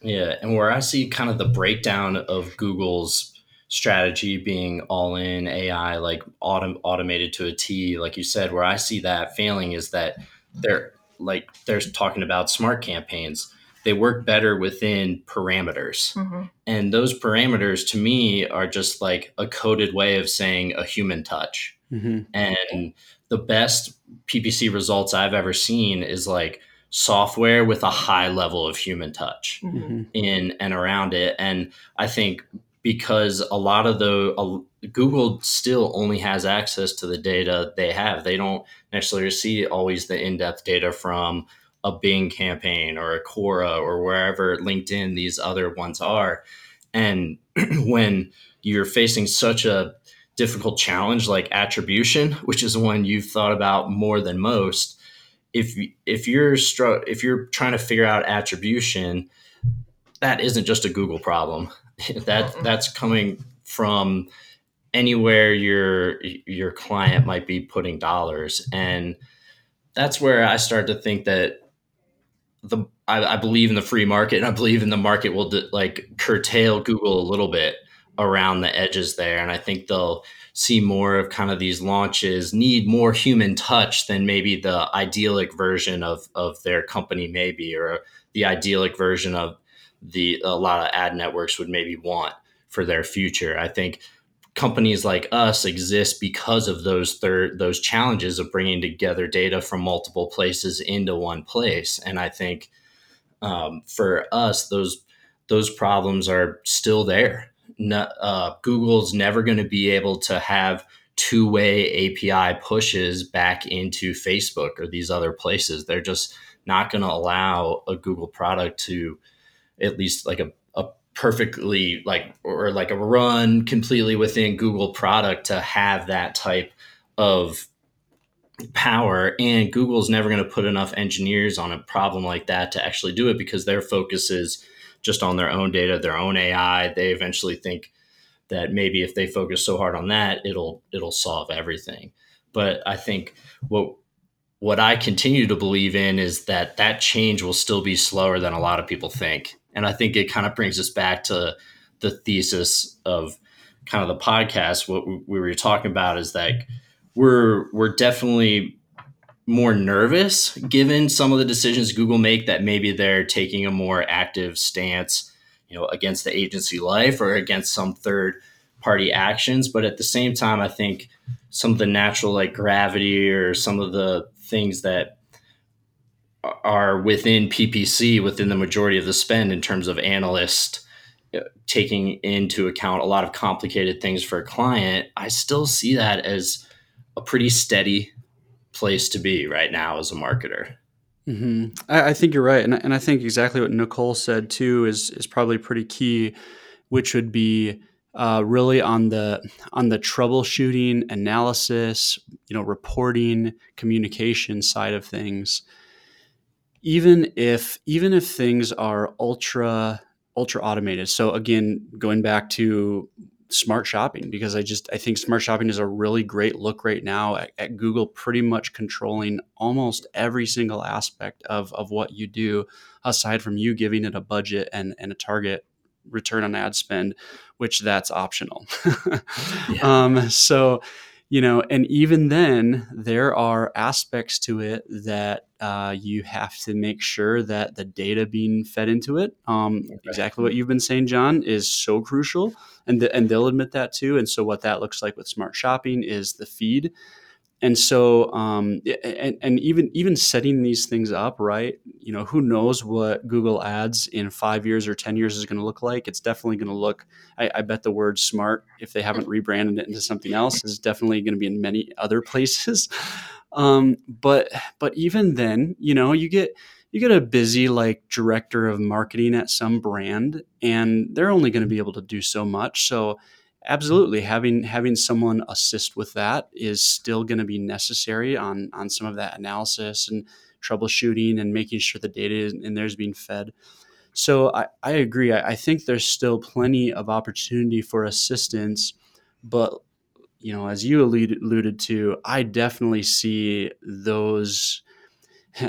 yeah and where i see kind of the breakdown of google's strategy being all in ai like autom- automated to a t like you said where i see that failing is that they're like they're talking about smart campaigns they work better within parameters. Mm-hmm. And those parameters to me are just like a coded way of saying a human touch. Mm-hmm. And the best PPC results I've ever seen is like software with a high level of human touch mm-hmm. in and around it. And I think because a lot of the uh, Google still only has access to the data they have. They don't necessarily see always the in-depth data from a Bing campaign or a Quora or wherever LinkedIn these other ones are. And (clears throat) when you're facing such a difficult challenge like attribution, which is one you've thought about more than most, if if you're str- if you're trying to figure out attribution, that isn't just a Google problem. (laughs) that that's coming from anywhere your your client might be putting dollars and that's where I start to think that the I, I, believe in the free market and I believe in the market will like curtail Google a little bit around the edges there. And I think they'll see more of kind of these launches need more human touch than maybe the idyllic version of, of their company maybe, or the idyllic version of the a lot of ad networks would maybe want for their future. I think companies like us exist because of those third those challenges of bringing together data from multiple places into one place. And I think um, for us, those those problems are still there. No, uh, Google's never going to be able to have two way API pushes back into Facebook or these other places. They're just not going to allow a Google product to at least like a, a perfectly like or like a run completely within Google product to have that type of power and Google's never going to put enough engineers on a problem like that to actually do it because their focus is just on their own data, their own AI. They eventually think that maybe if they focus so hard on that, it'll it'll solve everything. But I think what what I continue to believe in is that that change will still be slower than a lot of people think. And I think it kind of brings us back to the thesis of kind of the podcast. What we were talking about is that we're we're definitely more nervous given some of the decisions Google make that maybe they're taking a more active stance, you know, against the agency life or against some third party actions. But at the same time, I think some of the natural like gravity or some of the things that are within PPC, within the majority of the spend in terms of analyst uh, taking into account a lot of complicated things for a client, I still see that as a pretty steady place to be right now as a marketer. Mm-hmm. I, I, think you're right, and, and I think exactly what Nicole said too is is probably pretty key, which would be uh, really on the on the troubleshooting, analysis, you know, reporting, communication side of things. Even if even if things are ultra ultra automated, so again, going back to smart shopping because I just I think smart shopping is a really great look right now at, at, Google pretty much controlling almost every single aspect of of what you do aside from you giving it a budget and and a target return on ad spend which that's optional (laughs) yeah. um, so you know and even then there are aspects to it that uh, you have to make sure that the data being fed into it um, okay. exactly what you've been saying john is so crucial. And, the, and they'll admit that too. And so what that looks like with smart shopping is the feed and so um, and, and even even setting these things up right you know who knows what google ads in five years or ten years is going to look like. It's definitely going to look I, I, bet the word smart if they haven't rebranded it into something else is definitely going to be in many other places. (laughs) Um, but but even then you know you get you get a busy like director of marketing at some brand and they're only going to be able to do so much. So absolutely. Having having someone assist with that is still going to be necessary on on some of that analysis and troubleshooting and making sure the data in there is being fed. So i, I agree. I, I think there's still plenty of opportunity for assistance but you know as you alluded, alluded to i definitely see those (laughs)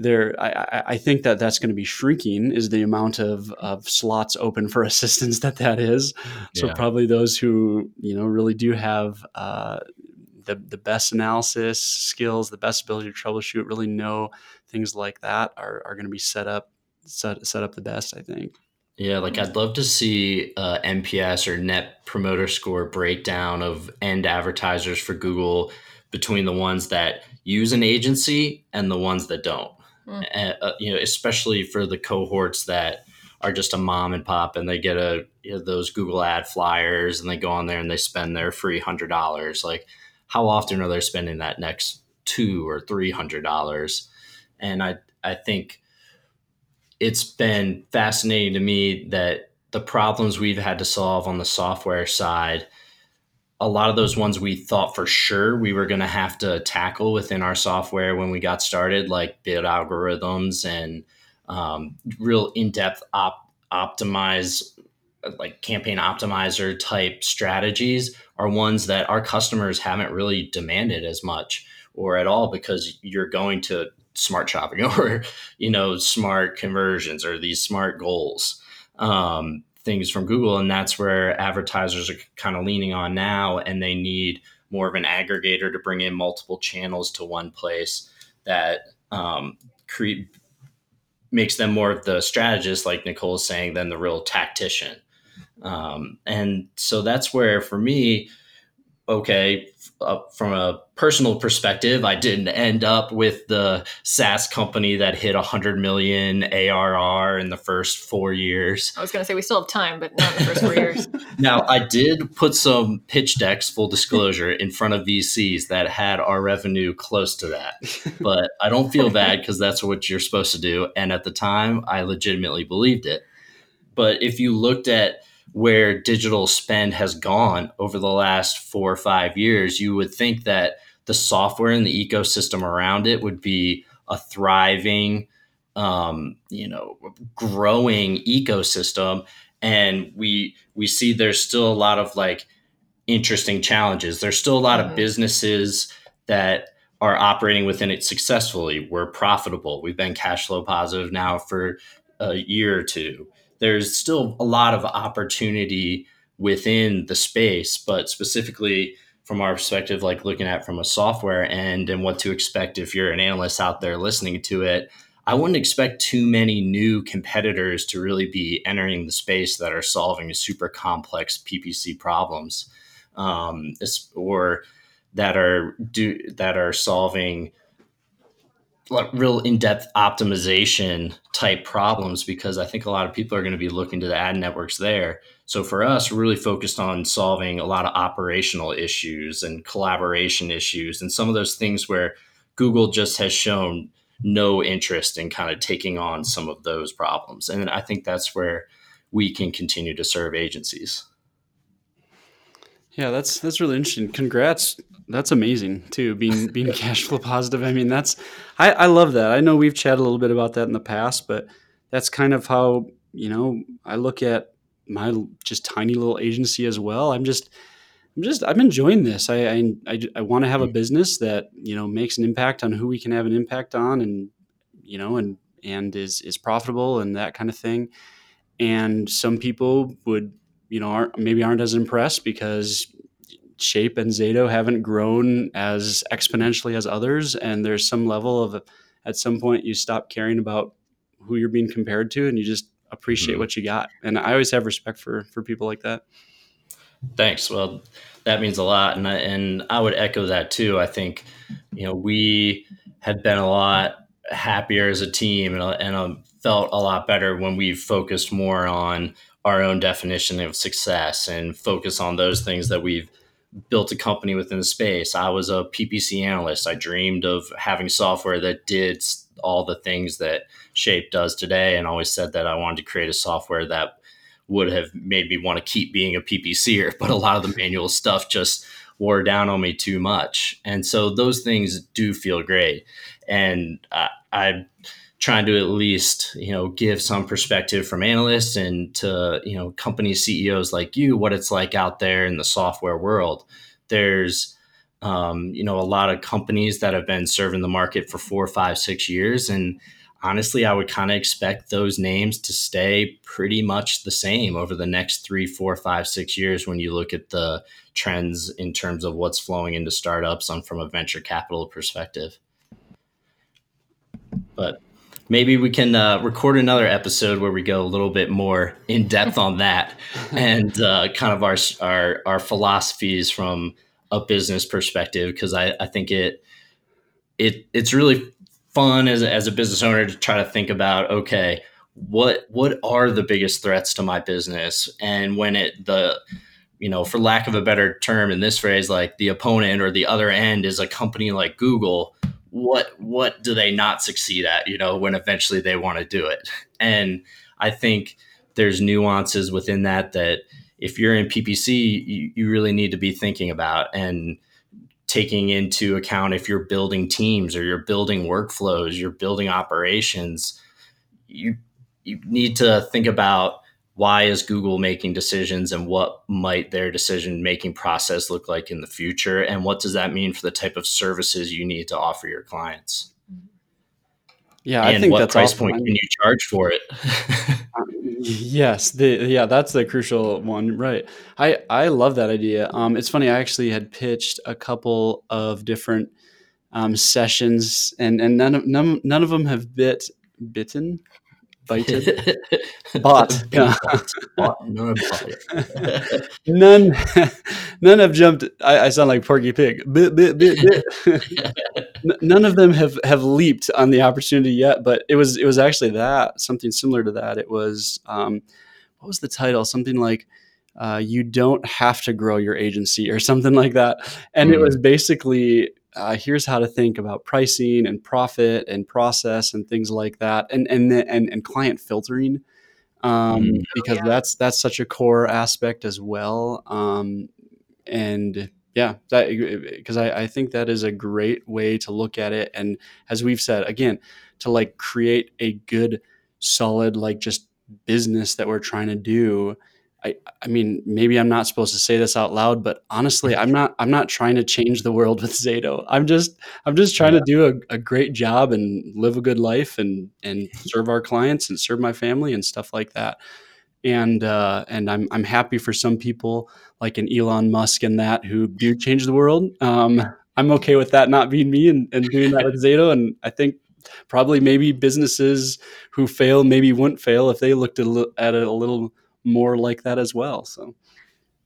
there I, I think that that's going to be shrinking is the amount of, of slots open for (laughs) assistance that that is. So yeah. probably those who you know really do have uh, the, the best analysis skills the best ability to troubleshoot really know things like that are, are going to be set up set, set up the best i think. Yeah, like I'd love to see uh, NPS or Net Promoter Score breakdown of end advertisers for Google between the ones that use an agency and the ones that don't mm. uh, you know, especially for the cohorts that are just a mom and pop and they get a you know, those Google ad flyers and they go on there and they spend their free hundred dollars. Like, how often are they spending that next two or three hundred dollars? And I I think it's been fascinating to me that the problems we've had to solve on the software side a lot of those ones we thought for sure we were going to have to tackle within our software when we got started, like bid algorithms and um, real in-depth op- optimize, like campaign optimizer type strategies, are ones that our customers haven't really demanded as much or at all because you're going to smart shopping (laughs) or you know smart conversions or these smart goals. Um, things from Google, and that's where advertisers are kind of leaning on now, and they need more of an aggregator to bring in multiple channels to one place that um, create makes them more of the strategist, like Nicole is saying, than the real tactician. Um, and so that's where, for me, okay, uh, from a personal perspective, I didn't end up with the SaaS company that hit 100 million ARR in the first four years. I was going to say we still have time, but not in the first four years. (laughs) (laughs) now, I did put some pitch decks, full disclosure, in front of VCs that had our revenue close to that. But I don't feel (laughs) bad because that's what you're supposed to do. And at the time, I legitimately believed it. But if you looked at where digital spend has gone over the last four or five years, you would think that the software and the ecosystem around it would be a thriving, um, you know, growing ecosystem. And we we see there's still a lot of like interesting challenges. There's still a lot mm-hmm. of businesses that are operating within it successfully. We're profitable. We've been cash flow positive now for a year or two there's still a lot of opportunity within the space, but specifically from our perspective, like looking at from a software end and what to expect if you're an analyst out there listening to it, I wouldn't expect too many new competitors to really be entering the space that are solving super complex PPC problems, um, or that are do that are solving like real in-depth optimization type problems because I think a lot of people are going to be looking to the ad networks there. So for us, we're really focused on solving a lot of operational issues and collaboration issues and some of those things where Google just has shown no interest in kind of taking on some of those problems. And I think that's where we can continue to serve agencies. Yeah, that's that's really interesting. Congrats. That's amazing too. Being (laughs) being cash flow positive. I mean, that's I, I love that. I know we've chatted a little bit about that in the past, but that's kind of how you know I look at my just tiny little agency as well. I'm just I'm just I'm enjoying this. I I, I, I want to have a mm. business that you know makes an impact on who we can have an impact on, and you know, and and is is profitable and that kind of thing. And some people would you know aren't, maybe aren't as impressed because Shape and Zato haven't grown as exponentially as others, and there's some level of at some point you stop caring about who you're being compared to, and you just appreciate mm-hmm. what you got. And I always have respect for for people like that. Thanks. Well, that means a lot, and I, and I would echo that too. I think you know we had been a lot happier as a team, and and felt a lot better when we focused more on our own definition of success and focus on those things that we've built a company within the space. I was a PPC analyst. I dreamed of having software that did all the things that Shape does today, and always said that I wanted to create a software that would have made me want to keep being a PPCer. (laughs) But a lot of the manual stuff just wore down on me too much, and so those things do feel great. And I, I trying to at least you know give some perspective from analysts and to you know company CEOs like you what it's like out there in the software world. There's um, you know a lot of companies that have been serving the market for four, five, six years, and honestly, I would kind of expect those names to stay pretty much the same over the next three, four, five, six years when you look at the trends in terms of what's flowing into startups on from a venture capital perspective. But maybe we can uh, record another episode where we go a little bit more in depth on that (laughs) and uh, kind of our, our our philosophies from a business perspective because I, I think it it it's really fun as a, as a business owner to try to think about okay what what are the biggest threats to my business? And when it the you know for lack of a better term in this phrase like the opponent or the other end is a company like Google what what do they not succeed at you know when eventually they want to do it? And i think there's nuances within that that if you're in ppc you, you really need to be thinking about and taking into account if you're building teams or you're building workflows you're building operations you you need to think about why is Google making decisions and what might their decision making process look like in the future? And what does that mean for the type of services you need to offer your clients? Yeah, and I think what that's price point can you charge for it? (laughs) Yes, the yeah, that's the crucial one, right? I I love that idea. Um, it's funny. I actually had pitched a couple of different um, sessions, and and none of none, none of them have bit bitten bited bought (laughs) yeah. (laughs) (laughs) none none none have jumped I, I, sound like porky pig. Bit, bit, bit, none of them have have leaped on the opportunity yet but it was it was actually that something similar to that. It was um, what was the title? Something like uh, you don't have to grow your agency or something like that. And mm. it was basically uh, here's how to think about pricing and profit and process and things like that, and and and, and client filtering, um, mm, because yeah. that's that's such a core aspect as well. Um, and yeah, that because I, I think that is a great way to look at it, and as we've said again, to like create a good, solid like just business that we're trying to do I, I mean, maybe I'm not supposed to say this out loud, but honestly, I'm not, I'm not trying to change the world with Zato. I'm just, I'm just trying yeah. to do a, a, great job and live a good life and, and serve our clients and serve my family and stuff like that. And, uh, and I'm, I'm happy for some people like an Elon Musk and that who do change the world. Um, I'm okay with that not being me and, and doing that with Zato. And I think probably maybe businesses who fail maybe wouldn't fail if they looked at, at it a little more like that as well. So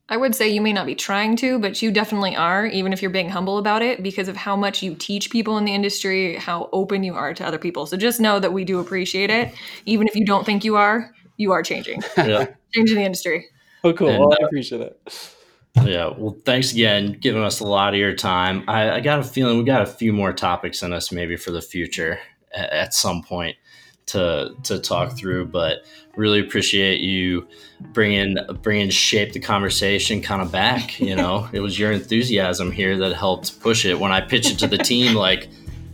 I would say you may not be trying to, but you definitely are, even if you're being humble about it, because of how much you teach people in the industry, how open you are to other people. So just know that we do appreciate it. Even if you don't think you are, you are changing. (laughs) Yeah. changing the industry. Oh, cool. And, well, I appreciate it. Yeah. Well, thanks again, giving us a lot of your time. I, I got a feeling we got a few more topics in us maybe for the future at, at some point to to talk through but really appreciate you bringing bringing shape the conversation kind of back you (laughs) know? It was your enthusiasm here that helped push it. When i pitched it to the team like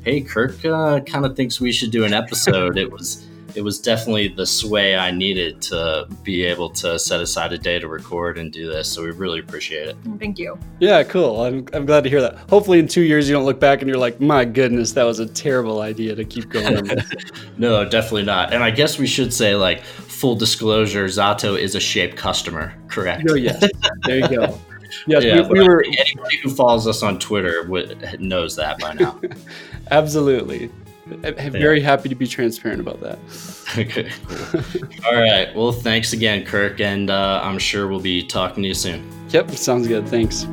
hey kirk uh, kind of thinks we should do an episode it was it was definitely the sway I needed to be able to set aside a day to record and do this. So we really appreciate it. Thank you. Yeah, cool. I'm, I'm glad to hear that. Hopefully, in two years, you don't look back and you're like, my goodness, that was a terrible idea to keep going. (laughs) no, definitely not. And I guess we should say, like, full disclosure Zato is a shape customer, correct? Oh, yes. There you go. Yes, yeah, we, we were. Anybody who follows us on Twitter would, knows that by now. (laughs) Absolutely. I'm very happy to be transparent about that. (laughs) Okay, cool. All right. Well, thanks again, Kirk, and uh, I'm sure we'll be talking to you soon. Yep, sounds good. Thanks.